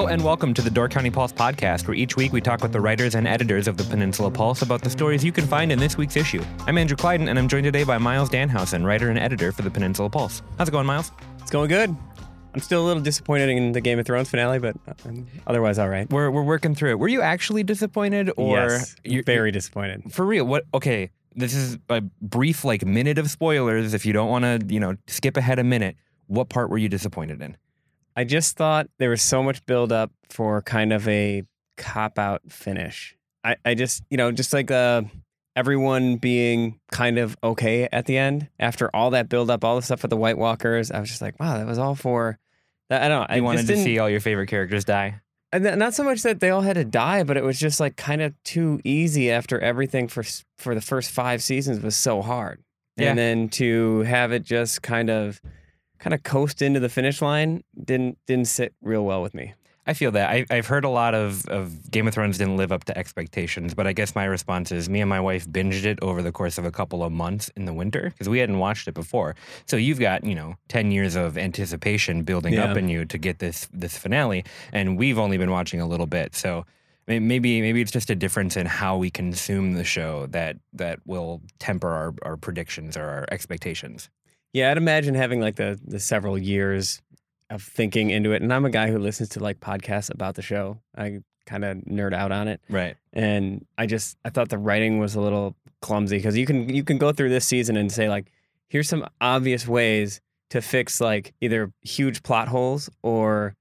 Hello and welcome to the Door County Pulse podcast, where each week we talk with the writers and editors of the Peninsula Pulse about the stories you can find in this week's issue. I'm Andrew Clyden, and I'm joined today by Myles Dannhausen, writer and editor for the Peninsula Pulse. How's it going, Miles? It's going good. I'm still a little disappointed in the Game of Thrones finale, but I'm otherwise all right. We're, we're working through it. Were you actually disappointed, or yes, you very disappointed. for real? What? Okay, this is a brief like minute of spoilers. If you don't want to, you know, skip ahead a minute, what part were you disappointed in? I just thought there was so much build up for kind of a cop out finish. I, I just, you know, just like uh, everyone being kind of okay at the end after all that build up, all the stuff with the White Walkers. I was just like, wow, that was all for. That, I don't know. I You wanted to see all your favorite characters die. And not so much that they all had to die, but it was just like kind of too easy after everything for for the first five seasons was so hard. Yeah. And then to have it just kind of kind of coast into the finish line didn't didn't sit real well with me. I feel that. I, I've heard a lot of, of Game of Thrones didn't live up to expectations, but I guess my response is me and my wife binged it over the course of a couple of months in the winter because we hadn't watched it before. So you've got, you know, 10 years of anticipation building up in you to get this this finale, and we've only been watching a little bit. So maybe maybe it's just a difference in how we consume the show that that will temper our, our predictions or our expectations. Yeah, I'd imagine having like the the several years of thinking into it. And I'm a guy who listens to like podcasts about the show. I kind of nerd out on it. Right. and I just I thought the writing was a little clumsy because you can you can go through this season and say like here's some obvious ways to fix like either huge plot holes or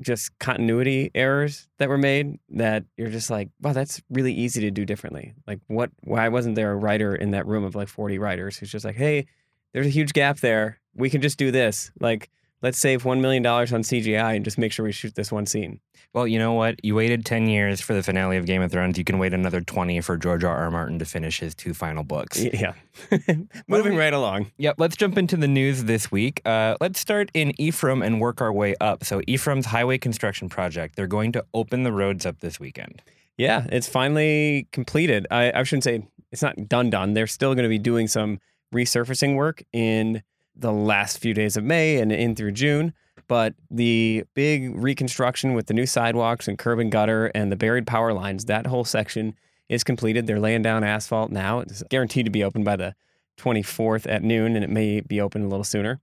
just continuity errors that were made that you're just like wow that's really easy to do differently like what why wasn't there a writer in that room of like 40 writers who's just like hey there's a huge gap there we can just do this like let's save 1 million dollars on CGI and just make sure we shoot this one scene Well, you know what? You waited 10 years for the finale of Game of Thrones. You can wait another 20 for George R. R. Martin to finish his two final books. yeah moving right along Yep, let's jump into the news this week. Uh, let's start in Ephraim and work our way up. So, Ephraim's highway construction project, they're going to open the roads up this weekend. Yeah, it's finally completed. I, I shouldn't say it's not done done. They're still going to be doing some resurfacing work in the last few days of May and in through June. But the big reconstruction with the new sidewalks and curb and gutter and the buried power lines, that whole section is completed. They're laying down asphalt now. It's guaranteed to be open by the 24th at noon, and it may be open a little sooner.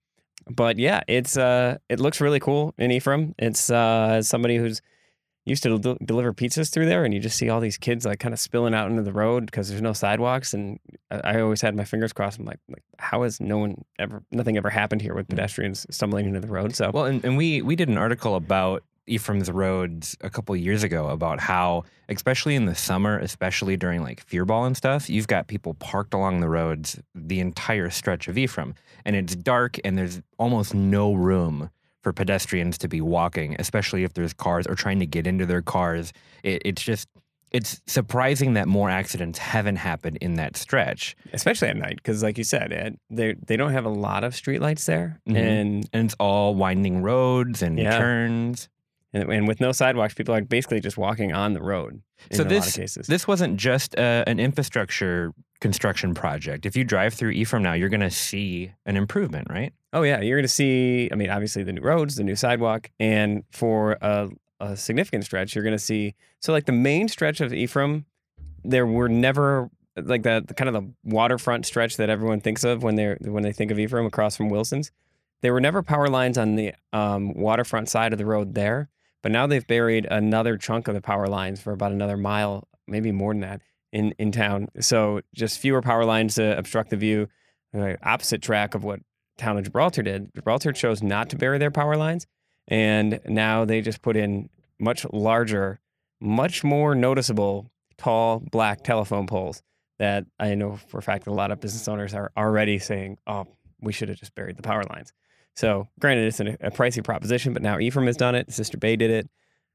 But yeah, it's uh, it looks really cool in Ephraim. It's uh, somebody who's used to del- deliver pizzas through there, and you just see all these kids like kind of spilling out into the road because there's no sidewalks. And I, I always had my fingers crossed. I'm like, like, how has no one ever, nothing ever happened here with mm. pedestrians stumbling into the road? So Well, and, and we, we did an article about Ephraim's roads a couple years ago about how, especially in the summer, especially during like Fyr Bal and stuff, you've got people parked along the roads the entire stretch of Ephraim. And it's dark and there's almost no room for pedestrians to be walking, especially if there's cars or trying to get into their cars. It, it's just, it's surprising that more accidents haven't happened in that stretch. especially at night, because like you said, Ed, they they don't have a lot of streetlights there, Mhm. and, And it's all winding roads and Yeah. turns. And and with no sidewalks, people are basically just walking on the road. In So a lot this- of cases, This wasn't just uh, an infrastructure construction project. If you drive through Ephraim now, you're going to see an improvement, right? Oh yeah, you're going to see. I mean, obviously the new roads, the new sidewalk, and for a, a significant stretch, you're going to see. So like the main stretch of Ephraim, there were never like the, the kind of the waterfront stretch that everyone thinks of when they're when they think of Ephraim across from Wilson's. There were never power lines on the um, waterfront side of the road there, but now they've buried another chunk of the power lines for about another mile, maybe more than that, in in town. So just fewer power lines to obstruct the view. Uh, opposite track of what town of Gibraltar did. Gibraltar chose not to bury their power lines, and now they just put in much larger, much more noticeable, tall black telephone poles that I know for a fact a lot of business owners are already saying, "Oh, we should have just buried the power lines." So, granted, it's an, a pricey proposition, but now Ephraim has done it. Sister Bay did it.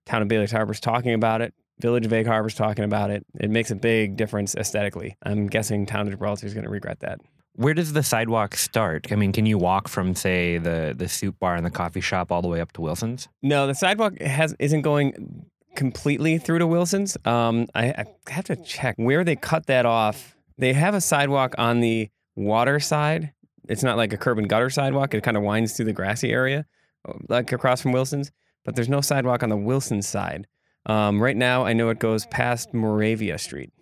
Town of Bailey's Harbor is talking about it. Village of Egg Harbor is talking about it. It makes a big difference aesthetically. I'm guessing Town of Gibraltar is going to regret that. Where does the sidewalk start? I mean, can you walk from, say, the the soup bar and the coffee shop all the way up to Wilson's? No, the sidewalk has isn't going completely through to Wilson's. Um, I, I have to check where they cut that off. They have a sidewalk on the water side. It's not like a curb and gutter sidewalk. It kind of winds through the grassy area, like across from Wilson's. But there's no sidewalk on the Wilson side. Um, right now, I know it goes past Moravia Street.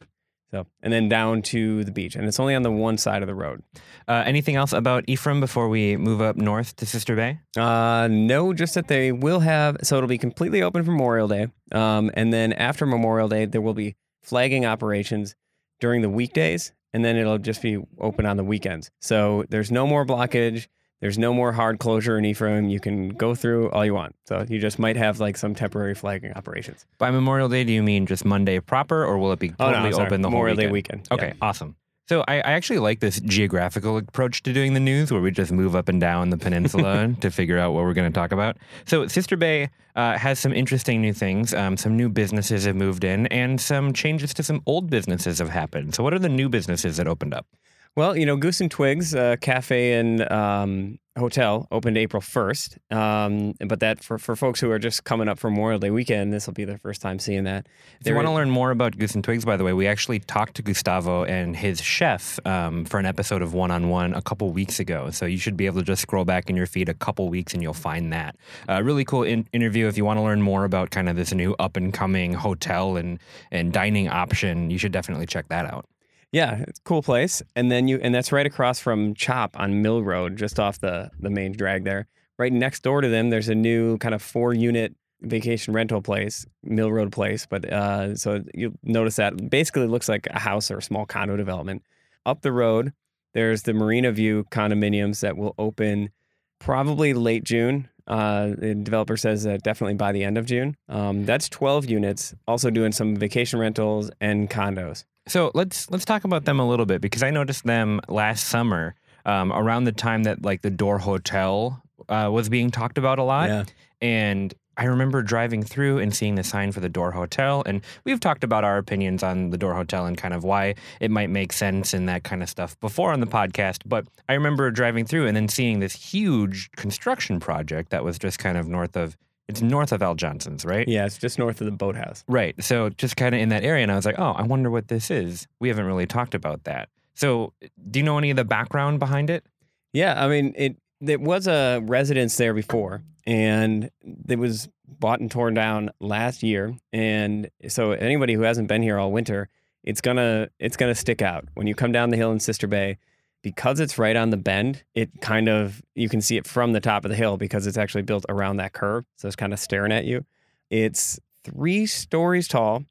So, and then down to the beach, and it's only on the one side of the road. Uh, anything else about Ephraim before we move up north to Sister Bay? Uh, no, just that they will have. So it'll be completely open for Memorial Day, um, and then after Memorial Day, there will be flagging operations during the weekdays, and then it'll just be open on the weekends. So there's no more blockage. There's no more hard closure in Ephraim. You can go through all you want. So you just might have like some temporary flagging operations. By Memorial Day, do you mean just Monday proper, or will it be Oh, no, totally open the Memorial whole Day weekend? weekend. Okay, Yeah. awesome. So I, I actually like this geographical approach to doing the news, where we just move up and down the peninsula to figure out what we're going to talk about. So Sister Bay uh, has some interesting new things. Um, some new businesses have moved in, and some changes to some old businesses have happened. So what are the new businesses that opened up? Well, you know, Goose and Twigs uh, Cafe and um, Hotel opened April 1st. Um, but that for, for folks who are just coming up for Memorial Day weekend, this will be their first time seeing that. If you want to learn more about Goose and Twigs, by the way, we actually talked to Gustavo and his chef um, for an episode of One on One a couple weeks ago. So you should be able to just scroll back in your feed a couple weeks and you'll find that. A really cool in- interview. If you want to learn more about kind of this new up and coming hotel and, and dining option, you should definitely check that out. Yeah, it's a cool place. And then you and that's right across from Chop on Mill Road, just off the the main drag there. Right next door to them, there's a new kind of four unit vacation rental place, Mill Road Place. But uh, so you'll notice that basically looks like a house or a small condo development. Up the road, there's the Marina View condominiums that will open probably late June. Uh, the developer says that definitely by the end of June. Um, that's 12 units, also doing some vacation rentals and condos. So let's let's talk about them a little bit because I noticed them last summer um, around the time that like the Door Hotel uh, was being talked about a lot. Yeah. And I remember driving through and seeing the sign for the Door Hotel. And we've talked about our opinions on the Door Hotel and kind of why it might make sense and that kind of stuff before on the podcast. But I remember driving through and then seeing this huge construction project that was just kind of north of, it's north of Al Johnson's, right? Yeah, it's just north of the boathouse. Right. So just kind of in that area. And I was like, oh, I wonder what this is. We haven't really talked about that. So do you know any of the background behind it? Yeah, I mean it. There was a residence there before, and it was bought and torn down last year. And so anybody who hasn't been here all winter, it's gonna it's gonna stick out when you come down the hill in Sister Bay. Because it's right on the bend, it kind of you can see it from the top of the hill because it's actually built around that curve, so it's kind of staring at you. It's three stories tall,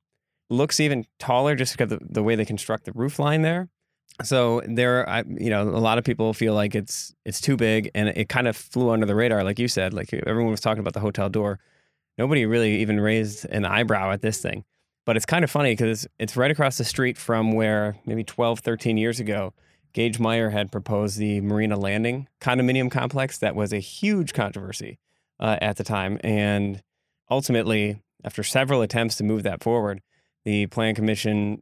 looks even taller just because of the way they construct the roof line there. So there, I, you know, a lot of people feel like it's it's too big, and it kind of flew under the radar, like you said. Like everyone was talking about the hotel door, nobody really even raised an eyebrow at this thing. But it's kind of funny because it's right across the street from where maybe 12, 13 years ago, Gage Meyer had proposed the Marina Landing condominium complex. That was a huge controversy uh, at the time, and ultimately, after several attempts to move that forward, the Plan Commission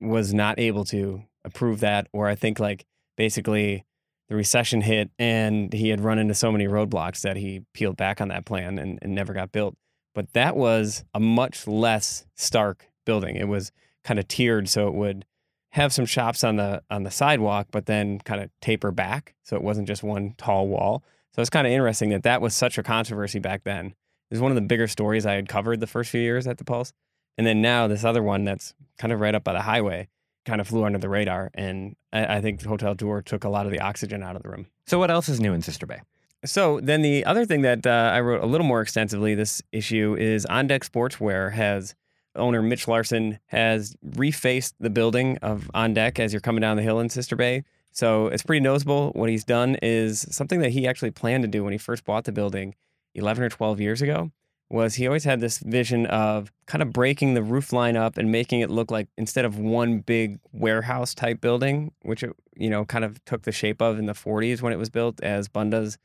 was not able to approve that, or I think like basically the recession hit and he had run into so many roadblocks that he peeled back on that plan and, and never got built. But that was a much less stark building. It was kind of tiered so it would have some shops on the on the sidewalk, but then kind of taper back. So it wasn't just one tall wall. So it's kind of interesting that that was such a controversy back then. It was one of the bigger stories I had covered the first few years at the Pulse. And then now this other one that's kind of right up by the highway kind of flew under the radar. And I, I think Hotel Door took a lot of the oxygen out of the room. So what else is new in Sister Bay? So then the other thing that uh, I wrote a little more extensively this issue is On Deck Sportswear has owner Mitch Larson has refaced the building of On Deck as you're coming down the hill in Sister Bay. So it's pretty noticeable. What he's done is something that he actually planned to do when he first bought the building 11 or 12 years ago was he always had this vision of kind of breaking the roof line up and making it look like instead of one big warehouse type building, which it, you know kind of took the shape of in the 40s when it was built as Bunda's,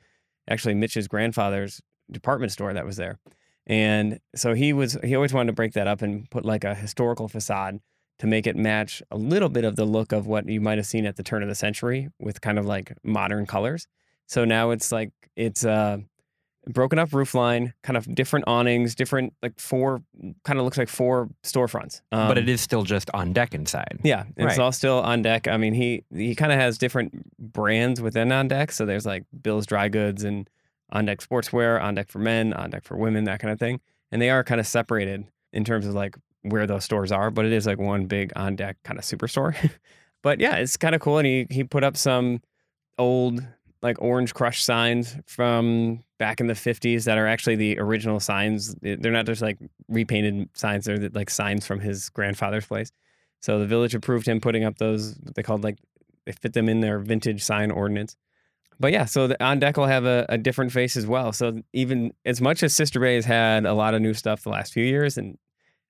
actually Mitch's grandfather's department store that was there. And so he was he always wanted to break that up and put like a historical facade to make it match a little bit of the look of what you might have seen at the turn of the century with kind of like modern colors. So now it's like it's uh broken up roof line, kind of different awnings, different like four kind of looks like four storefronts. Um, but it is still just on deck inside. yeah, it's Right. all still on deck. I mean, he he kind of has different brands within on deck. So there's like Bill's Dry Goods and on deck sportswear, on deck for men, on deck for women, that kind of thing. And they are kind of separated in terms of like where those stores are, but it is like one big on deck kind of superstore. but yeah, it's kind of cool. And he he put up some old like orange crush signs from back in the 50s that are actually the original signs. They're not just like repainted signs, they're like signs from his grandfather's place. So the village approved him putting up those, they called like, they fit them in their vintage sign ordinance. But yeah, so the on deck will have a, a different face as well. So even as much as Sister Bay has had a lot of new stuff the last few years, and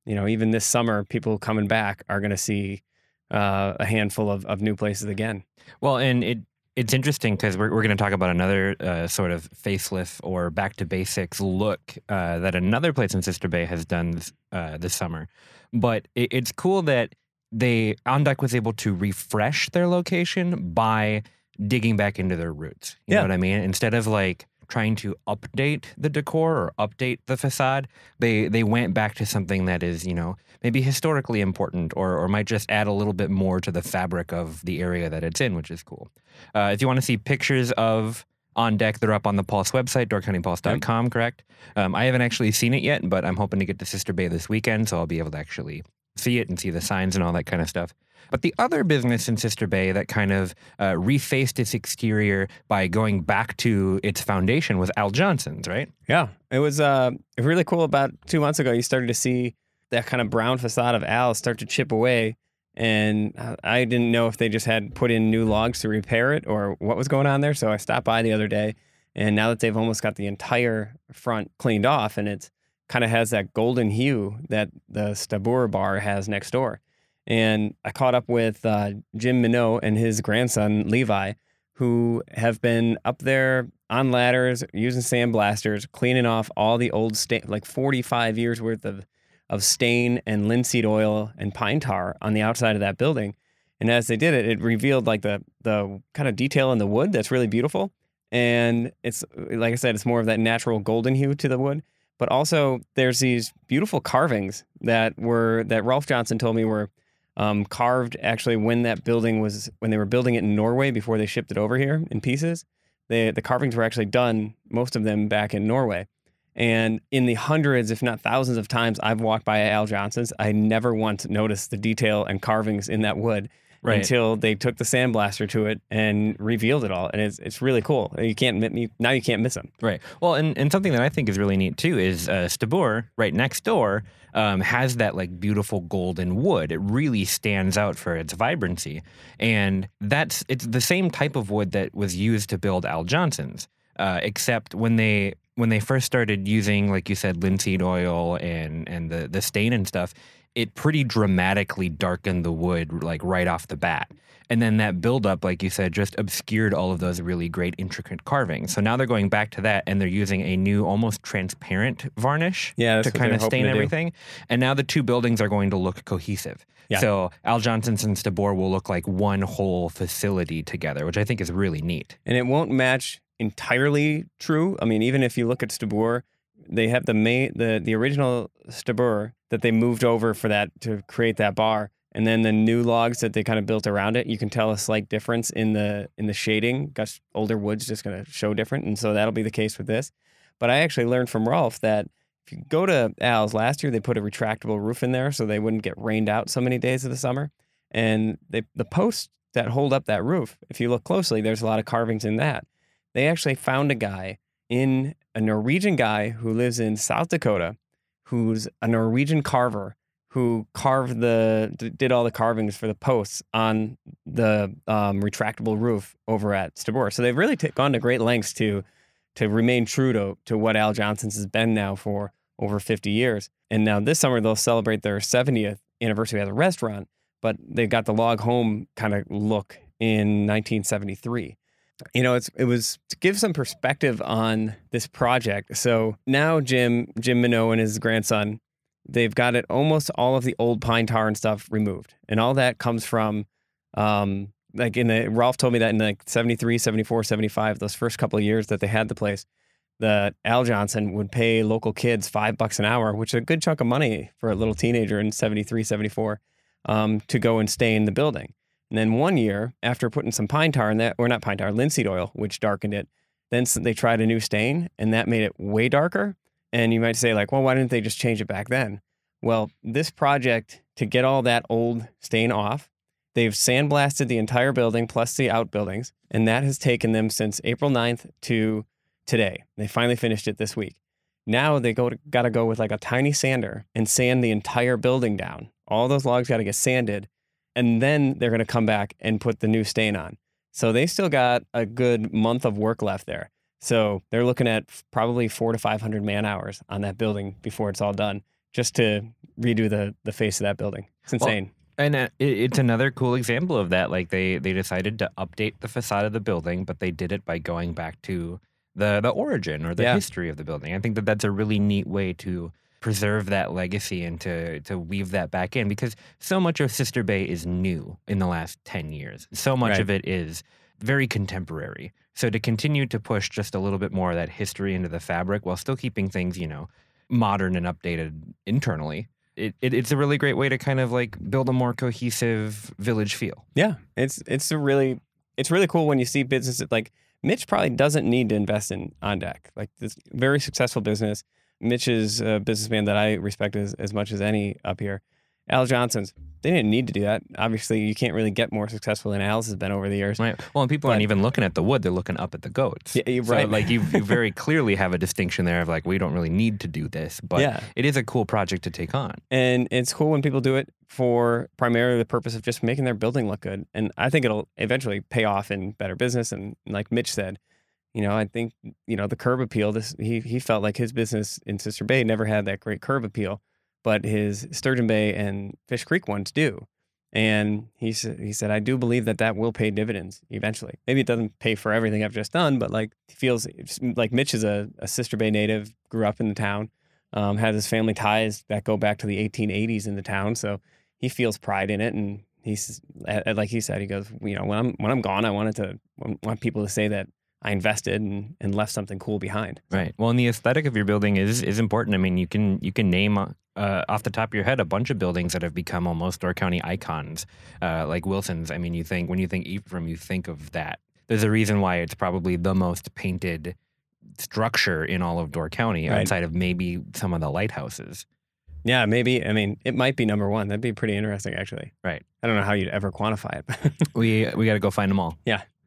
you know, even this summer, people coming back are going to see uh, a handful of, of new places again. Well, and it it's interesting because we're, we're going to talk about another uh, sort of facelift or back to basics look uh, that another place in Sister Bay has done this, uh, this summer. But it, it's cool that they On Deck was able to refresh their location by digging back into their roots. You Yeah. know what I mean? Instead of like trying to update the decor or update the facade, they they went back to something that is, you know, maybe historically important or or might just add a little bit more to the fabric of the area that it's in, which is cool. Uh, if you want to see pictures of on deck, they're up on the Pulse website, doorcountypulse.com, correct? Um, I haven't actually seen it yet, but I'm hoping to get to Sister Bay this weekend, so I'll be able to actually see it and see the signs and all that kind of stuff. But the other business in Sister Bay that kind of uh, refaced its exterior by going back to its foundation was Al Johnson's, right? Yeah, it was uh, really cool. About two months ago, you started to see that kind of brown facade of Al start to chip away, and I didn't know if they just had put in new logs to repair it or what was going on there. So I stopped by the other day, and now that they've almost got the entire front cleaned off, and it's kind of has that golden hue that the Stabur bar has next door. And I caught up with uh, Jim Minot and his grandson Levi, who have been up there on ladders using sandblasters, cleaning off all the old stain, like 45 years worth of of stain and linseed oil and pine tar on the outside of that building. And as they did it, it revealed like the the kind of detail in the wood that's really beautiful. And it's like I said, it's more of that natural golden hue to the wood. But also there's these beautiful carvings that were that Rolf Johnson told me were um, carved actually when that building was when they were building it in Norway before they shipped it over here in pieces. The the carvings were actually done, most of them back in Norway. And in the hundreds, if not thousands of times I've walked by Al Johnson's, I never once noticed the detail and carvings in that wood until they took the sandblaster to it and revealed it all. And it's it's really cool. You can't you, now you can't miss them. Right. Well, and, and something that I think is really neat too is uh, Stabur, right next door, um, has that like beautiful golden wood. It really stands out for its vibrancy, and that's it's the same type of wood that was used to build Al Johnson's. Uh, except when they when they first started using, like you said, linseed oil and and the the stain and stuff, it pretty dramatically darkened the wood like right off the bat. And then that buildup, like you said, just obscured all of those really great intricate carvings. So now they're going back to that and they're using a new, almost transparent varnish Yeah, to kind of stain do. everything. And now the two buildings are going to look cohesive. Yeah. So Al Johnson's and Stabur will look like one whole facility together, which I think is really neat. and it won't match entirely true. I mean, even if you look at Stabur, they have the main the the original Stabur that they moved over for that to create that bar, and then the new logs that they kind of built around it. You can tell a slight difference in the in the shading. Gus older wood's just going to show different, and so that'll be the case with this. But I actually learned from Rolf that if you go to Al's last year, they put a retractable roof in there so they wouldn't get rained out so many days of the summer, and they the posts that hold up that roof. If you look closely, there's a lot of carvings in that they actually found a guy in a Norwegian guy who lives in South Dakota, who's a Norwegian carver who carved the did all the carvings for the posts on the um, retractable roof over at Stabur. So they've really t- gone to great lengths to to remain true to to what Al Johnson's has been now for over 50 years. And now this summer they'll celebrate their 70th anniversary as a restaurant, but they've got the log home kind of look in 1973. You know, it's it was to give some perspective on this project. So now Jim Jim Minot and his grandson, they've got it almost all of the old pine tar and stuff removed, and all that comes from, um, like in the Rolf told me that in like 73, 74, 75, those first couple of years that they had the place, that Al Johnson would pay local kids five bucks an hour, which is a good chunk of money for a little teenager in 73, 74, um, to go and stay in the building. And then one year, after putting some pine tar in that, or not pine tar, linseed oil, which darkened it, then they tried a new stain and that made it way darker. And you might say, like, well, why didn't they just change it back then? Well, this project, to get all that old stain off, they've sandblasted the entire building plus the outbuildings. And that has taken them since April 9th to today. They finally finished it this week. Now they go got to go with like a tiny sander and sand the entire building down. All those logs got to get sanded and then they're going to come back and put the new stain on. So they still got a good month of work left there. So they're looking at probably four to 500 man hours on that building before it's all done, just to redo the the face of that building. It's insane. Well, and uh, it's another cool example of that. Like they they decided to update the facade of the building, but they did it by going back to the the origin or the Yeah. history of the building. I think that that's a really neat way to preserve that legacy and to to weave that back in because so much of Sister Bay is new in the last 10 years. So much Right. of it is very contemporary. So to continue to push just a little bit more of that history into the fabric while still keeping things, you know, modern and updated internally. It, it, it's a really great way to kind of like build a more cohesive village feel. Yeah, it's it's a really it's really cool when you see businesses like Mitch probably doesn't need to invest in on deck. Like this very successful business. Mitch is a uh, businessman that I respect as, as much as any up here. Al Johnson's, they didn't need to do that. Obviously, you can't really get more successful than Al's has been over the years. Right. Well, and people aren't even looking at the wood; they're looking up at the goats. Yeah, you're So, right. like you, you very clearly have a distinction there of like we don't really need to do this, but yeah. it is a cool project to take on. And it's cool when people do it for primarily the purpose of just making their building look good. And I think it'll eventually pay off in better business. And like Mitch said, you know, I think, you know, the curb appeal, this he he felt like his business in Sister Bay never had that great curb appeal, but his Sturgeon Bay and Fish Creek ones do. And he said, he said, I do believe that that will pay dividends eventually. Maybe it doesn't pay for everything I've just done, but like he feels like Mitch is a, a Sister Bay native, grew up in the town, um, has his family ties that go back to the 1880s in the town. So he feels pride in it. And he's like he said, he goes, you know, when I'm when I'm gone, I wanted to want people to say that I invested and, and left something cool behind. Right. Well, and the aesthetic of your building is is important. I mean, you can you can name uh, off the top of your head a bunch of buildings that have become almost Door County icons, uh, like Wilson's. I mean, you think when you think Ephraim, you think of that. There's a reason why it's probably the most painted structure in all of Door County, Right. outside of maybe some of the lighthouses. Yeah, maybe. I mean, it might be number one. That'd be pretty interesting, actually. Right. I don't know how you'd ever quantify it. We we got to go find them all.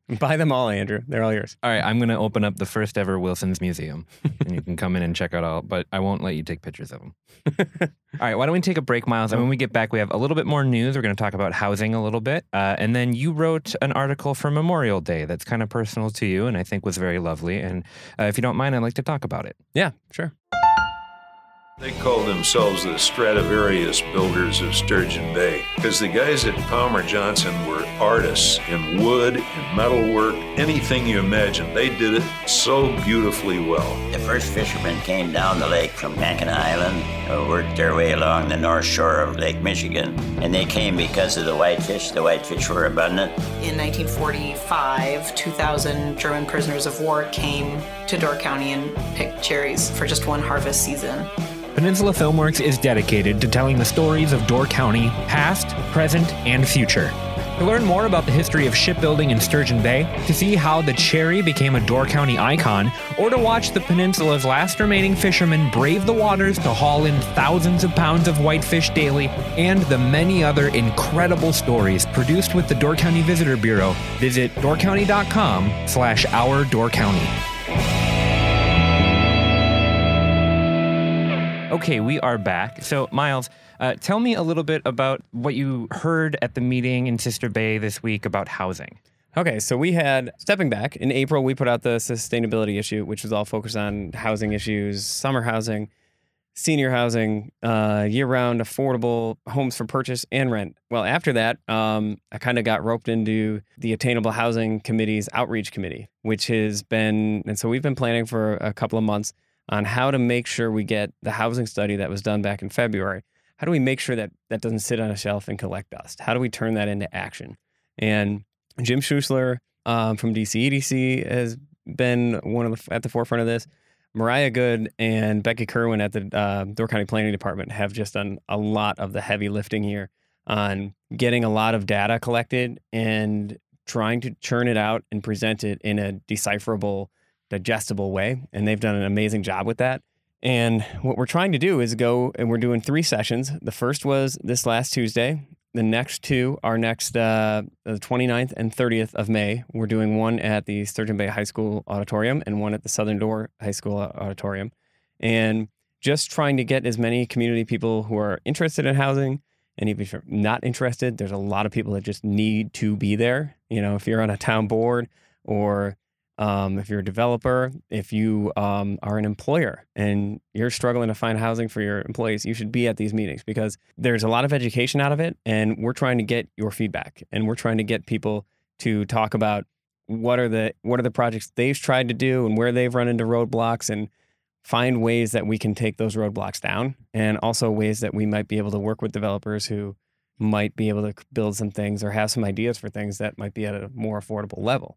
Buy them all, Andrew. They're all yours. All right, I'm gonna open up the first ever Wilson's Museum, and you can come in and check out all. But I won't let you take pictures of them. all right, why don't we take a break, Myles? And when we get back, we have a little bit more news. We're gonna talk about housing a little bit, uh, and then you wrote an article for Memorial Day that's kind of personal to you, and I think was very lovely. And uh, if you don't mind, I'd like to talk about it. Yeah, sure. They called themselves the Stradivarius builders of Sturgeon Bay because the guys at Palmer Johnson were artists in wood and metalwork, anything you imagine. They did it so beautifully well. The first fishermen came down the lake from Mackinac Island, uh, worked their way along the north shore of Lake Michigan, and they came because of the whitefish. The whitefish were abundant. In 1945, 2,000 German prisoners of war came to Door County and picked cherries for just one harvest season. Peninsula Filmworks is dedicated to telling the stories of Door County, past, present, and future. To learn more about the history of shipbuilding in Sturgeon Bay, to see how the Cherry became a Door County icon, or to watch the peninsula's last remaining fishermen brave the waters to haul in thousands of pounds of whitefish daily, and the many other incredible stories produced with the Door County Visitor Bureau, visit doorcounty.com slash our Door County. Okay, we are back. So, Myles, uh, tell me a little bit about what you heard at the meeting in Sister Bay this week about housing. Okay, so we had stepping back in April. We put out the sustainability issue, which was all focused on housing issues, summer housing. senior housing, uh, year-round, affordable homes for purchase and rent. Well, after that, um, I kind of got roped into the Attainable Housing Committee's outreach committee, which has been, and so we've been planning for a couple of months on how to make sure we get the housing study that was done back in February. How do we make sure that that doesn't sit on a shelf and collect dust? How do we turn that into action? And Jim Schuessler um, from DC EDC has been one of the at the forefront of this. Mariah Goode and Becky Kerwin at the uh, Door County Planning Department have just done a lot of the heavy lifting here on getting a lot of data collected and trying to churn it out and present it in a decipherable, digestible way. And they've done an amazing job with that. And what we're trying to do is go and we're doing three sessions. The first was this last Tuesday. The next two are next uh, the 29th and 30th of May. We're doing one at the Sturgeon Bay High School Auditorium and one at the Southern Door High School Auditorium. And just trying to get as many community people who are interested in housing and even if you're not interested, there's a lot of people that just need to be there. You know, if you're on a town board or um, if you're a developer, if you um, are an employer and you're struggling to find housing for your employees, you should be at these meetings because there's a lot of education out of it. And we're trying to get your feedback and we're trying to get people to talk about what are the what are the projects they've tried to do and where they've run into roadblocks and find ways that we can take those roadblocks down and also ways that we might be able to work with developers who might be able to build some things or have some ideas for things that might be at a more affordable level.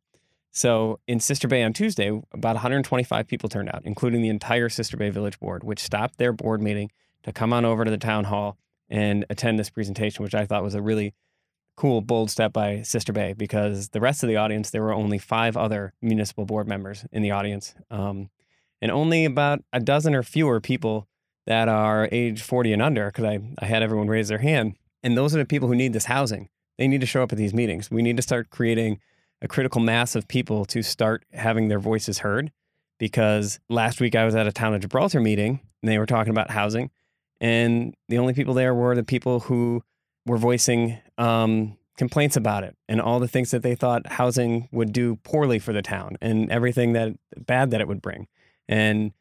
So in Sister Bay on Tuesday, about 125 people turned out, including the entire Sister Bay Village Board, which stopped their board meeting to come on over to the town hall and attend this presentation, which I thought was a really cool, bold step by Sister Bay because the rest of the audience, there were only five other municipal board members in the audience, um, and only about a dozen or fewer people that are age 40 and under, because I, I had everyone raise their hand. And those are the people who need this housing. They need to show up at these meetings. We need to start creating a critical mass of people to start having their voices heard. Because last week I was at a town of Gibraltar meeting and they were talking about housing, and the only people there were the people who were voicing um, complaints about it and all the things that they thought housing would do poorly for the town and everything that bad that it would bring. And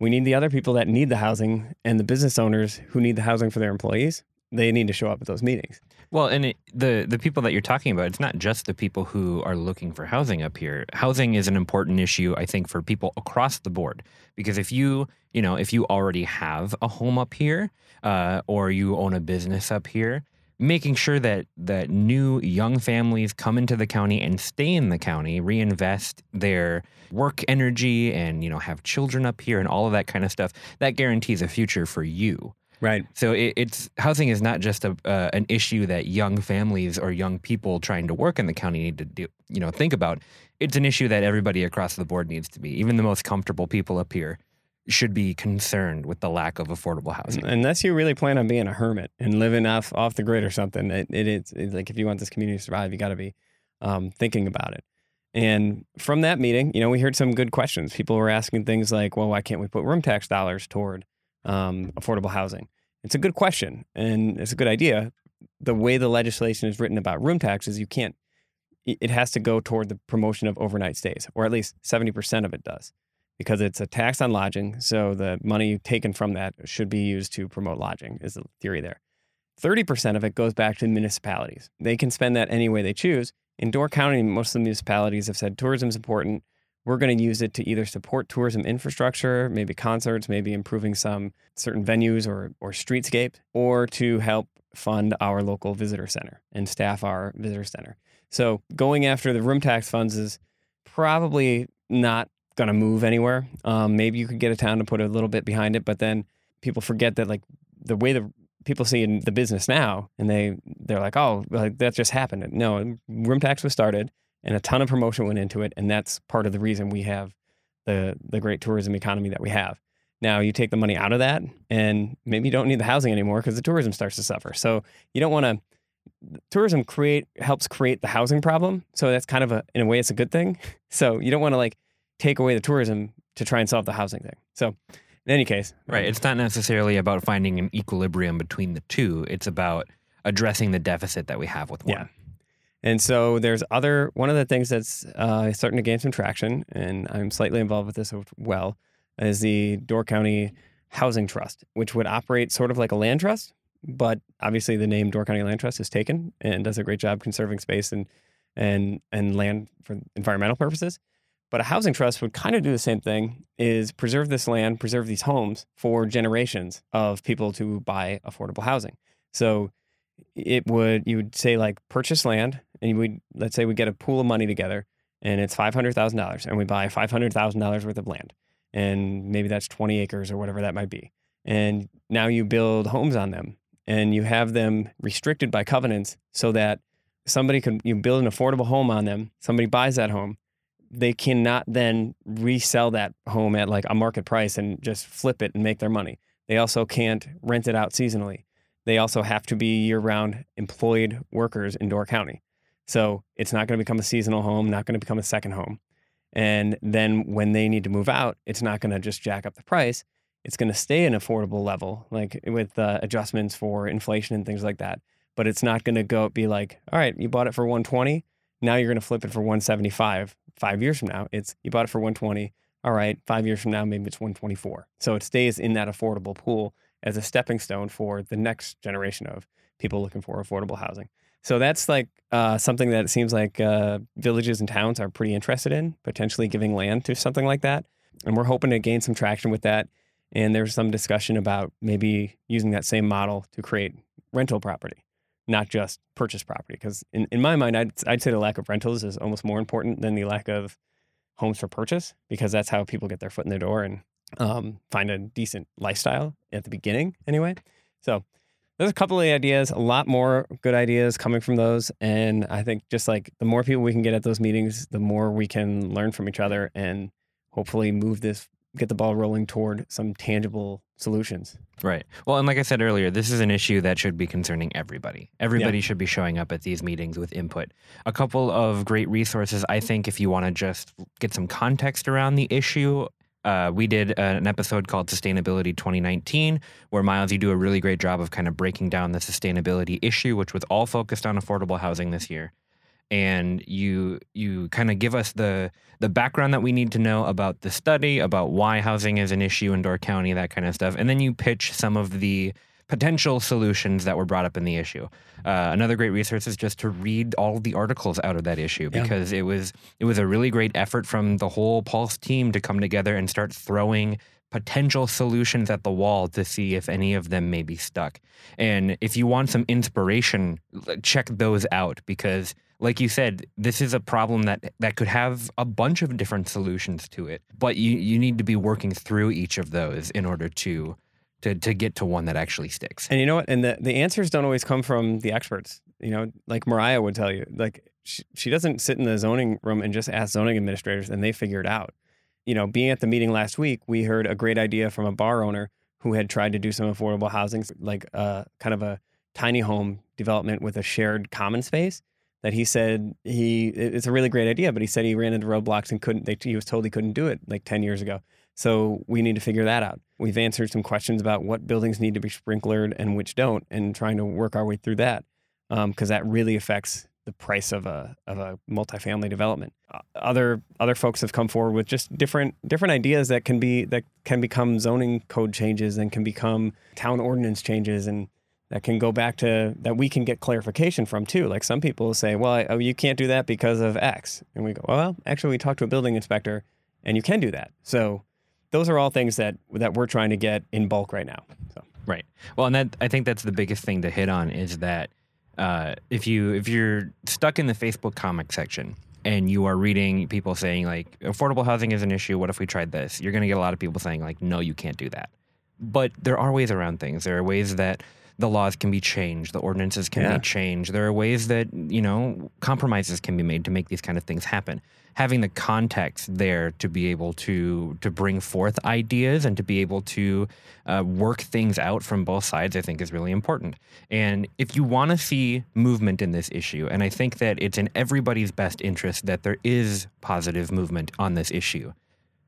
we need the other people that need the housing and the business owners who need the housing for their employees. They need to show up at those meetings. Well, and it, the the people that you're talking about, it's not just the people who are looking for housing up here. Housing is an important issue, I think, for people across the board. Because if you, you know, if you already have a home up here, uh, or you own a business up here, making sure that that new young families come into the county and stay in the county, reinvest their work energy, and you know, have children up here and all of that kind of stuff, that guarantees a future for you. Right. So it, it's housing is not just a uh, an issue that young families or young people trying to work in the county need to do, you know think about. It's an issue that everybody across the board needs to be. Even the most comfortable people up here should be concerned with the lack of affordable housing. Unless you really plan on being a hermit and living off off the grid or something, it, it is it's like if you want this community to survive, you got to be um, thinking about it. And from that meeting, you know, we heard some good questions. People were asking things like, "Well, why can't we put room tax dollars toward um, affordable housing?" It's a good question and it's a good idea. The way the legislation is written about room taxes, you can't, it has to go toward the promotion of overnight stays, or at least 70% of it does, because it's a tax on lodging. So the money taken from that should be used to promote lodging, is the theory there. 30% of it goes back to the municipalities. They can spend that any way they choose. In Door County, most of the municipalities have said tourism is important we're going to use it to either support tourism infrastructure, maybe concerts, maybe improving some certain venues or, or streetscape, or to help fund our local visitor center and staff our visitor center. So going after the room tax funds is probably not going to move anywhere. Um, maybe you could get a town to put a little bit behind it, but then people forget that like the way the people see in the business now, and they they're like, oh, like that just happened. No, room tax was started and a ton of promotion went into it. And that's part of the reason we have the the great tourism economy that we have. Now you take the money out of that, and maybe you don't need the housing anymore because the tourism starts to suffer. So you don't want to. Tourism create helps create the housing problem. So that's kind of a in a way it's a good thing. So you don't want to like take away the tourism to try and solve the housing thing. So in any case, um right, it's not necessarily about finding an equilibrium between the two. It's about addressing the deficit that we have with one. Yeah. And so there's other one of the things that's uh, starting to gain some traction, and I'm slightly involved with this as well, is the Door County housing trust, which would operate sort of like a land trust, but obviously the name Door County Land Trust is taken and does a great job conserving space and and and land for environmental purposes. But a housing trust would kind of do the same thing is preserve this land, preserve these homes for generations of people to buy affordable housing. So it would you would say like purchase land and would let's say we get a pool of money together and it's $500,000 and we buy $500,000 worth of land and maybe that's 20 acres or whatever that might be. And now you build homes on them and you have them restricted by covenants so that somebody can you build an affordable home on them, somebody buys that home, they cannot then resell that home at like a market price and just flip it and make their money. They also can't rent it out seasonally. They also have to be year round employed workers in Door County. So it's not going to become a seasonal home, not going to become a second home. And then when they need to move out, it's not going to just jack up the price. It's going to stay an affordable level, like with uh, adjustments for inflation and things like that. But it's not going to go be like, all right, you bought it for 120. Now you're going to flip it for 175. Five years from now, it's you bought it for 120. All right, five years from now, maybe it's 124. So it stays in that affordable pool as a stepping stone for the next generation of people looking for affordable housing. So that's like uh, something that it seems like uh, villages and towns are pretty interested in, potentially giving land to something like that. And we're hoping to gain some traction with that. And there's some discussion about maybe using that same model to create rental property, not just purchase property. Because in, in my mind, I'd, I'd say the lack of rentals is almost more important than the lack of homes for purchase, because that's how people get their foot in the door and um, find a decent lifestyle at the beginning, anyway. So there's a couple of ideas, a lot more good ideas coming from those. And I think just like the more people we can get at those meetings, the more we can learn from each other and hopefully move this, get the ball rolling toward some tangible solutions. Right. Well, and like I said earlier, this is an issue that should be concerning everybody. Everybody yeah. should be showing up at these meetings with input. A couple of great resources, I think, if you want to just get some context around the issue uh, we did an episode called Sustainability 2019, where Myles, you do a really great job of kind of breaking down the sustainability issue, which was all focused on affordable housing this year. And you you kind of give us the the background that we need to know about the study, about why housing is an issue in Door County, that kind of stuff, and then you pitch some of the potential solutions that were brought up in the issue. Uh, another great resource is just to read all the articles out of that issue because yeah. it was it was a really great effort from the whole Pulse team to come together and start throwing potential solutions at the wall to see if any of them may be stuck. And if you want some inspiration, check those out because like you said, this is a problem that that could have a bunch of different solutions to it. But you you need to be working through each of those in order to to to get to one that actually sticks. And you know what? And the, the answers don't always come from the experts. You know, like Mariah would tell you, like she, she doesn't sit in the zoning room and just ask zoning administrators and they figure it out. You know, being at the meeting last week, we heard a great idea from a bar owner who had tried to do some affordable housing, like uh, kind of a tiny home development with a shared common space. That he said he it's a really great idea, but he said he ran into roadblocks and couldn't. They, he was told he couldn't do it like ten years ago. So we need to figure that out. We've answered some questions about what buildings need to be sprinklered and which don't, and trying to work our way through that because um, that really affects the price of a of a multifamily development. Other other folks have come forward with just different different ideas that can be that can become zoning code changes and can become town ordinance changes and that can go back to that we can get clarification from too. Like some people say, well, I, oh, you can't do that because of X, and we go, well, actually, we talked to a building inspector, and you can do that. So those are all things that that we're trying to get in bulk right now. So. Right. Well, and that I think that's the biggest thing to hit on is that uh, if you if you're stuck in the Facebook comment section and you are reading people saying like affordable housing is an issue, what if we tried this? You're going to get a lot of people saying like no, you can't do that. But there are ways around things. There are ways that the laws can be changed, the ordinances can yeah. be changed. There are ways that, you know, compromises can be made to make these kind of things happen. Having the context there to be able to to bring forth ideas and to be able to uh, work things out from both sides, I think is really important. And if you want to see movement in this issue, and I think that it's in everybody's best interest that there is positive movement on this issue,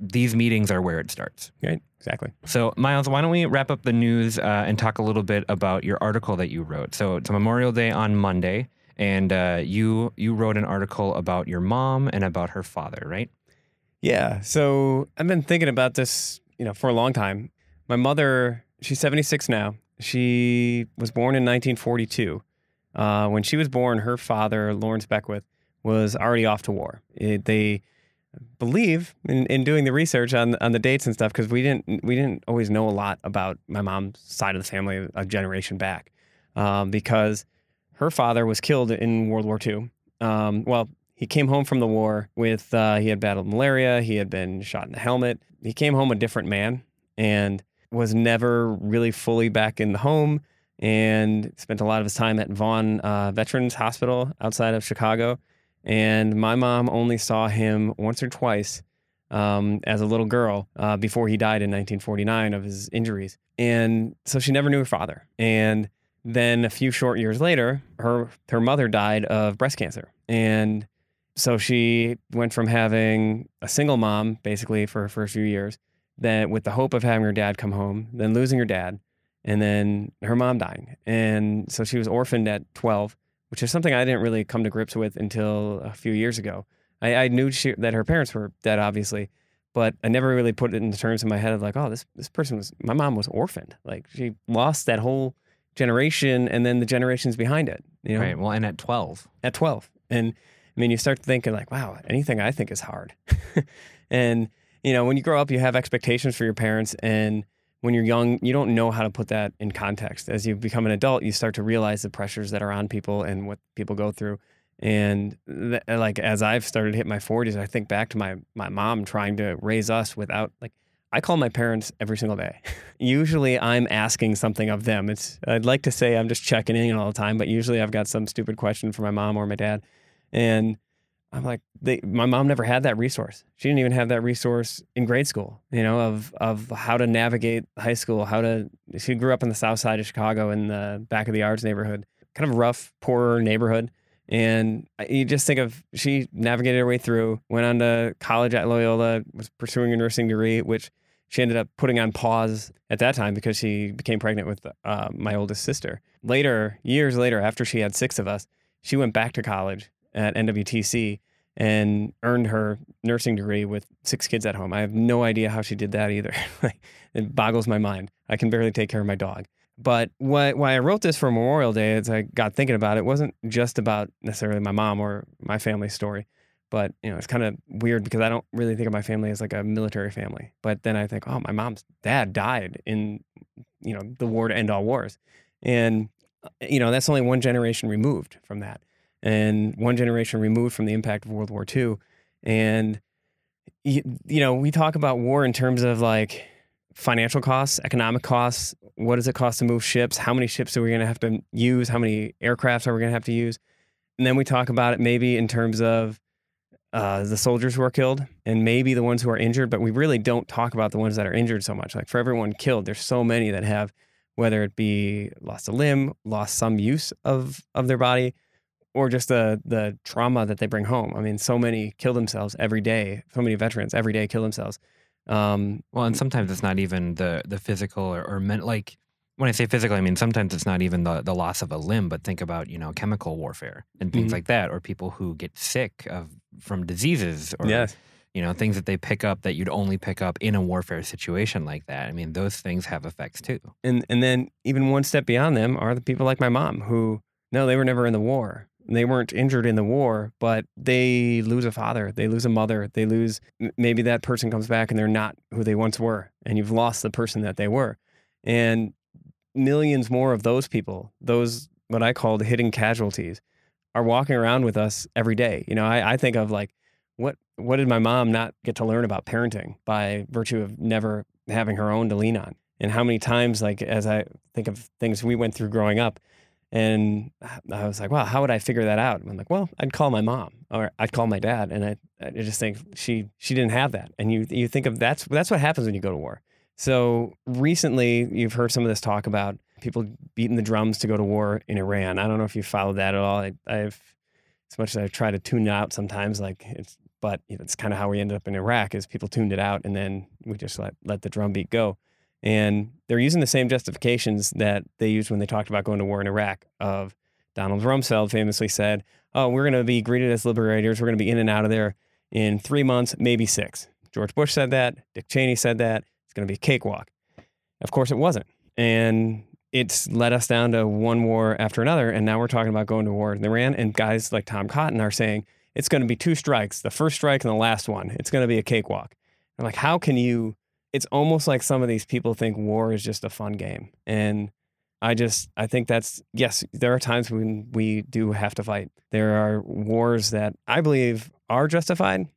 these meetings are where it starts. Right, exactly. So, Myles, why don't we wrap up the news uh, and talk a little bit about your article that you wrote? So, it's Memorial Day on Monday, and uh, you you wrote an article about your mom and about her father, right? Yeah. So, I've been thinking about this, you know, for a long time. my mother, she's 76 now. She was born in 1942. Uh, when she was born, her father, Lawrence Beckwith, was already off to war. It, they believe in, in doing the research on on the dates and stuff because we didn't we didn't always know a lot about my mom's side of the family a generation back um, because her father was killed in World War II. Um, well, he came home from the war with uh, he had battled malaria. He had been shot in the helmet. He came home a different man and was never really fully back in the home and spent a lot of his time at Vaughn uh, Veterans Hospital outside of Chicago. And my mom only saw him once or twice um, as a little girl uh, before he died in 1949 of his injuries. And so she never knew her father. And then a few short years later, her her mother died of breast cancer. And so she went from having a single mom basically for her first few years, then with the hope of having her dad come home, then losing her dad, and then her mom dying. And so she was orphaned at 12 which is something I didn't really come to grips with until a few years ago. I, I knew she, that her parents were dead, obviously, but I never really put it into terms in my head of like, oh, this this person was my mom was orphaned. Like she lost that whole generation, and then the generations behind it. You know, Right. Well, and at 12. at 12. And I mean, you start thinking like, wow, anything I think is hard. and you know, when you grow up, you have expectations for your parents, and when you're young, you don't know how to put that in context. As you become an adult, you start to realize the pressures that are on people and what people go through. And th- like as I've started to hit my 40s, I think back to my my mom trying to raise us without like I call my parents every single day. usually I'm asking something of them. It's I'd like to say I'm just checking in all the time, but usually I've got some stupid question for my mom or my dad. And I'm like, they, my mom never had that resource. She didn't even have that resource in grade school, you know, of of how to navigate high school, how to. She grew up in the south side of Chicago in the back of the Yards neighborhood, kind of rough, poorer neighborhood. And you just think of she navigated her way through, went on to college at Loyola, was pursuing a nursing degree, which she ended up putting on pause at that time because she became pregnant with uh, my oldest sister. Later, years later, after she had six of us, she went back to college at NWTC and earned her nursing degree with six kids at home. I have no idea how she did that either. it boggles my mind. I can barely take care of my dog. But why, why I wrote this for Memorial Day, as I got thinking about it, wasn't just about necessarily my mom or my family story. But you know, it's kind of weird because I don't really think of my family as like a military family. But then I think, oh, my mom's dad died in, you know, the war to end all wars, and uh, you know that's only one generation removed from that and one generation removed from the impact of World War II. And, you, you know, we talk about war in terms of like financial costs, economic costs. What does it cost to move ships? How many ships are we going to have to use? How many aircrafts are we going to have to use? And then we talk about it maybe in terms of uh, the soldiers who are killed and maybe the ones who are injured, but we really don't talk about the ones that are injured so much. Like for everyone killed, there's so many that have, whether it be lost a limb, lost some use of of their body, or just the the trauma that they bring home. I mean, so many kill themselves every day. So many veterans every day kill themselves. Um, Well, and sometimes it's not even the the physical or, or men, like when I say physical, I mean sometimes it's not even the the loss of a limb, but think about you know chemical warfare and things Mhm. like that, or people who get sick of from diseases, or yes, you know things that they pick up that you'd only pick up in a warfare situation like that. I mean, those things have effects too. and and then even one step beyond them are the people like my mom who no, they were never in the war. They weren't injured in the war, but they lose a father, they lose a mother, they lose maybe that person comes back and they're not who they once were, and you've lost the person that they were. And millions more of those people, those what I call the hidden casualties, are walking around with us every day. You know, I, I think of like what what did my mom not get to learn about parenting by virtue of never having her own to lean on? And how many times, like as I think of things we went through growing up, and I was like, wow, how would I figure that out? And I'm like, well, I'd call my mom or I'd call my dad, and I, I just think she she didn't have that. And you you think of that's that's what happens when you go to war. So recently, you've heard some of this talk about people beating the drums to go to war in Iran. I don't know if you followed that at all. I, I've as much as I try to tune it out sometimes, like it's but it's kind of how we ended up in Iraq is people tuned it out and then we just let let the drum beat go. And they're using the same justifications that they used when they talked about going to war in Iraq. Of Donald Rumsfeld famously said, "Oh, we're going to be greeted as liberators. We're going to be in and out of there in three months, maybe six. George Bush said that. Dick Cheney said that. It's going to be a cakewalk. Of course, it wasn't. And it's led us down to one war after another. And now we're talking about going to war in Iran. And guys like Tom Cotton are saying it's going to be two strikes the first strike and the last one. It's going to be a cakewalk. I'm like, how can you? It's almost like some of these people think war is just a fun game. And I just, I think that's, yes, there are times when we do have to fight. There are wars that I believe are justified,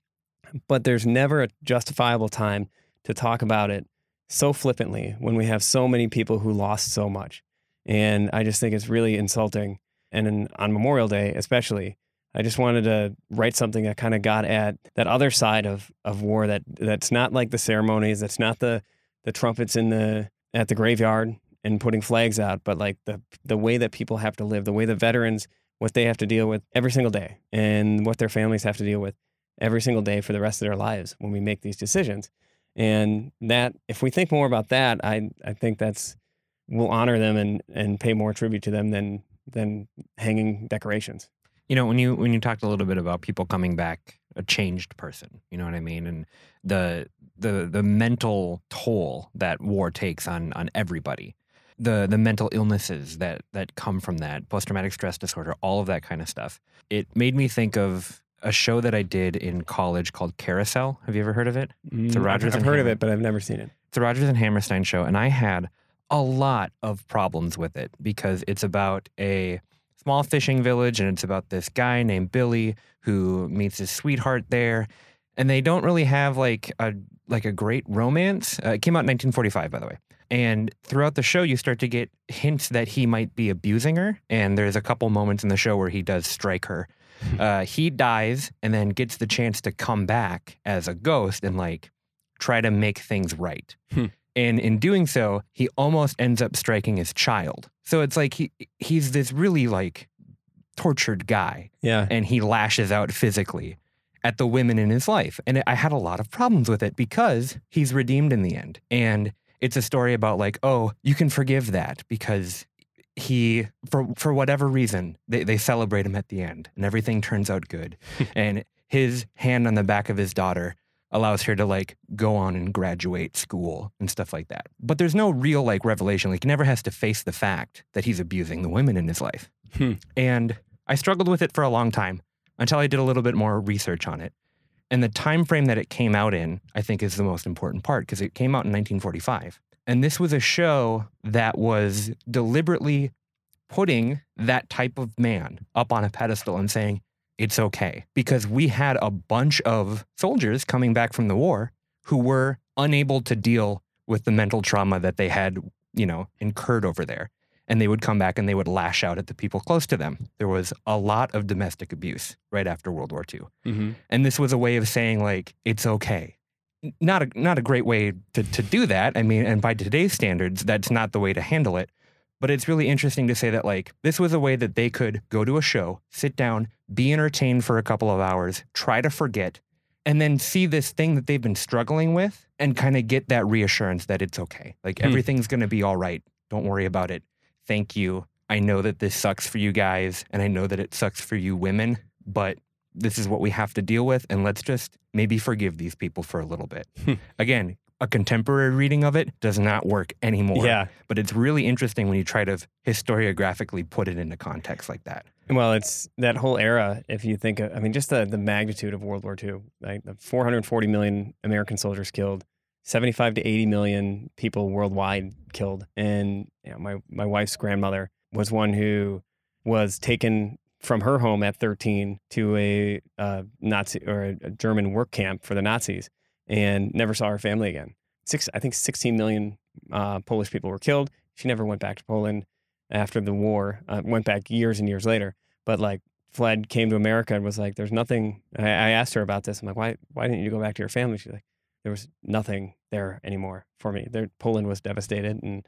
but there's never a justifiable time to talk about it so flippantly when we have so many people who lost so much. And I just think it's really insulting. And in, on Memorial Day, especially, I just wanted to write something that kind of got at that other side of, of war that that's not like the ceremonies, that's not the the trumpets in the at the graveyard and putting flags out, but like the the way that people have to live, the way the veterans what they have to deal with every single day and what their families have to deal with every single day for the rest of their lives when we make these decisions. And that if we think more about that, I I think that's we'll honor them and and pay more tribute to them than than hanging decorations. You know, when you when you talked a little bit about people coming back a changed person, you know what I mean, and the the the mental toll that war takes on on everybody, the the mental illnesses that that come from that, post traumatic stress disorder, all of that kind of stuff. It made me think of a show that I did in college called Carousel. Have you ever heard of it? It's a Mm, Rodgers I've, and I've heard of it, but I've never seen it. It's a Rodgers and Hammerstein show, and I had a lot of problems with it because it's about a small fishing village and it's about this guy named Billy who meets his sweetheart there, and they don't really have like a like a great romance. Uh, it came out in 1945, by the way. And throughout the show, you start to get hints that he might be abusing her. And there's a couple moments in the show where he does strike her. Uh, he dies and then gets the chance to come back as a ghost and like try to make things right. And in doing so, he almost ends up striking his child. So it's like he he's this really like tortured guy Yeah. and he lashes out physically at the women in his life. And I had a lot of problems with it because he's redeemed in the end. And it's a story about like, oh, you can forgive that because he for for whatever reason they, they celebrate him at the end and everything turns out good. and his hand on the back of his daughter allows her to like go on and graduate school and stuff like that. But there's no real like revelation. Like he never has to face the fact that he's abusing the women in his life. Hmm. And I struggled with it for a long time until I did a little bit more research on it. And the time frame that it came out in, I think, is the most important part because it came out in 1945. And this was a show that was deliberately putting that type of man up on a pedestal and saying, it's okay. Because we had a bunch of soldiers coming back from the war who were unable to deal with the mental trauma that they had, you know, incurred over there. And they would come back and they would lash out at the people close to them. There was a lot of domestic abuse right after World War II. Mm-hmm. And this was a way of saying like it's okay. Not a not a great way to to do that. I mean, and by today's standards, that's not the way to handle it. But it's really interesting to say that like this was a way that they could go to a show, sit down, be entertained for a couple of hours, try to forget, and then see this thing that they've been struggling with and kind of get that reassurance that it's okay. Like Hmm. everything's going to be all right. Don't worry about it. Thank you. I know that this sucks for you guys and I know that it sucks for you women, but this is what we have to deal with and let's just maybe forgive these people for a little bit. Hmm. Again, a contemporary reading of it does not work anymore. Yeah. But it's really interesting when you try to historiographically put it into context like that. Well, it's that whole era. If you think, of, I mean, just the, the magnitude of World War II, like the 440 million American soldiers killed, 75 to 80 million people worldwide killed, and you know, my my wife's grandmother was one who was taken from her home at 13 to a uh, Nazi or a German work camp for the Nazis, and never saw her family again. Six, I think, 16 million uh, Polish people were killed. She never went back to Poland after the war. Uh, went back years and years later but like fled, came to America and was like, "There's nothing." I, I asked her about this. I'm like, "Why? Why didn't you go back to your family?" She's like, "There was nothing there anymore for me. There, Poland was devastated, and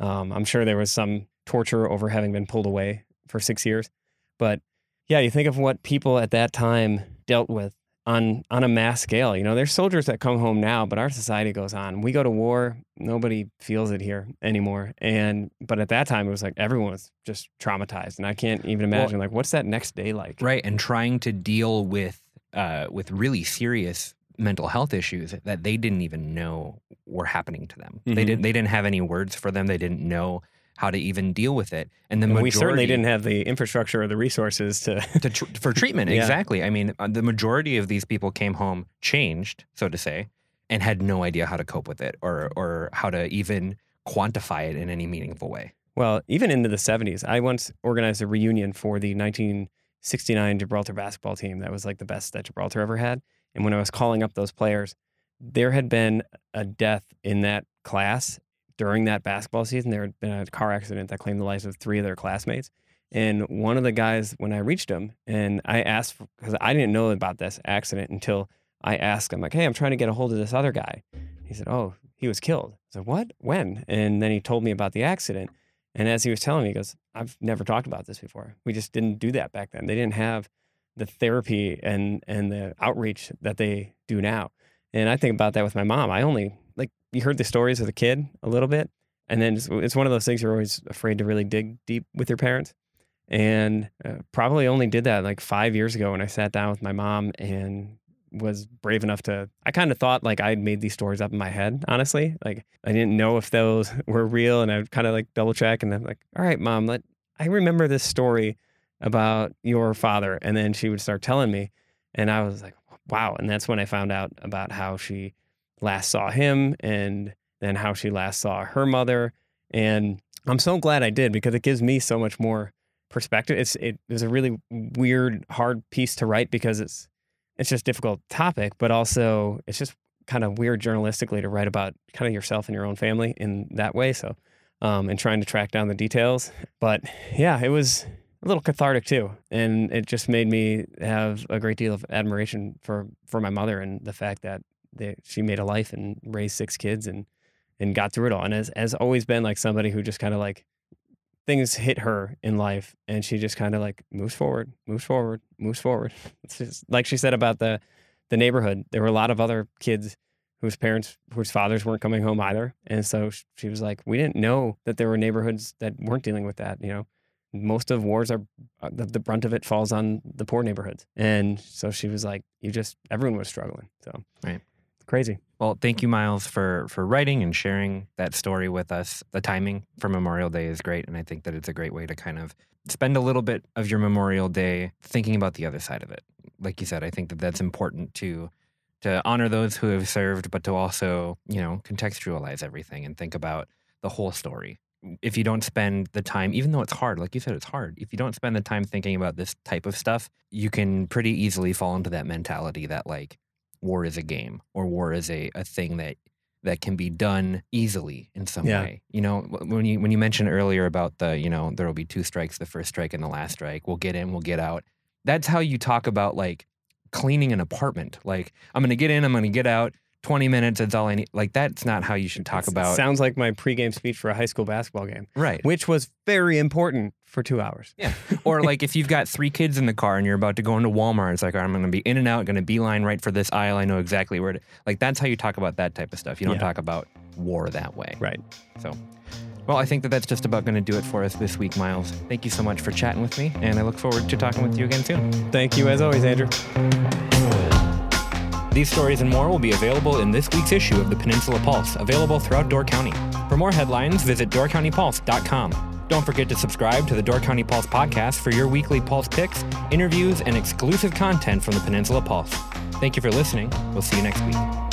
um, I'm sure there was some torture over having been pulled away for six years. But yeah, you think of what people at that time dealt with on on a mass scale. You know, there's soldiers that come home now, but our society goes on. We go to war, nobody feels it here anymore. And but at that time, it was like everyone was just traumatized, and I can't even Well- imagine like what's that next day like? Right. And trying to deal with uh, with really serious mental health issues that they didn't even know were happening to them. They Mhm. didn't they didn't have any words for them. They didn't know how to even deal with it. And the And majority we certainly didn't have the infrastructure or the resources to. to tr- for treatment. Yeah. Exactly. I mean, uh, the majority of these people came home changed, so to say, and had no idea how to cope with it or or how to even quantify it in any meaningful way. Well, even into the 70s, I once organized a reunion for the 1969 Gibraltar basketball team that was like the best that Gibraltar ever had. And when I was calling up those players, there had been a death in that class during that basketball season. There had been a car accident that claimed the lives of three of their classmates. And one of the guys, when I reached him and I asked, because I didn't know about this accident until I asked him, like, hey, I'm trying to get a hold of this other guy. He said, oh, he was killed. I said, what? When? And then he told me about the accident. And as he was telling me, he goes, I've never talked about this before. We just didn't do that back then. They didn't have the therapy and and the outreach that they do now. And I think about that with my mom. I only you heard the stories of the kid a little bit, and then it's, it's one of those things you're always afraid to really dig deep with your parents. And uh, probably only did that like five years ago when I sat down with my mom and was brave enough to. I kind of thought like I'd made these stories up in my head. Honestly, like I didn't know if those were real, and I'd kind of like double check, and then like, all right, mom, let I remember this story about your father, and then she would start telling me, and I was like, wow, and that's when I found out about how she last saw him, and then how she last saw her mother, and I'm so glad I did because it gives me so much more perspective. It's it was a really weird, hard piece to write because it's it's just difficult topic, but also it's just kind of weird journalistically to write about kind of yourself and your own family in that way. So, um, and trying to track down the details. But yeah, it was a little cathartic too, and it just made me have a great deal of admiration for for my mother and the fact that they, she made a life and raised six kids and and got through it all, and has has always been like somebody who just kind of like things hit her in life and she just kind of like moves forward moves forward moves forward. It's just like she said about the the neighborhood there were a lot of other kids whose parents whose fathers weren't coming home either and so she was like we didn't know that there were neighborhoods that weren't dealing with that you know? Most of wars are uh, the, the brunt of it falls on the poor neighborhoods. And so she was like you just everyone was struggling so. Right. Crazy Well, thank you, Myles, for for writing and sharing that story with us. The timing for Memorial Day is great, and I think that it's a great way to kind of spend a little bit of your Memorial Day thinking about the other side of it. Like you said, I think that that's important to to honor those who have served, but to also you know contextualize everything and think about the whole story. If you don't spend the time, even though it's hard, like you said, it's hard. If you don't spend the time thinking about this type of stuff, you can pretty easily fall into that mentality that like war is a game or war is a, a thing that that can be done easily in some Yeah. way. You know, when you when you mentioned earlier about the, you know, there will be two strikes, the first strike and the last strike. We'll get in, we'll get out. That's how you talk about like cleaning an apartment. Like I'm going to get in, I'm going to get out. 20 minutes, that's all I need. Like that's not how you should talk It's- about. sounds like my pregame speech for a high school basketball game right. which was very important for two hours Yeah. or like if you've got three kids in the car and you're about to go into Walmart, it's like, I'm going to be in and out, going to beeline right for this aisle. I know exactly where to. Like that's how you talk about that type of stuff. You don't Yeah. talk about war that way. right So, well, I think that that's just about going to do it for us this week, Myles. Thank you so much for chatting with me, and I look forward to talking with you again soon. Thank you as always, Andrew. These stories and more will be available in this week's issue of the Peninsula Pulse, available throughout Door County. For more headlines, visit doorcountypulse.com. Don't forget to subscribe to the Door County Pulse podcast for your weekly Pulse picks, interviews, and exclusive content from the Peninsula Pulse. Thank you for listening. We'll see you next week.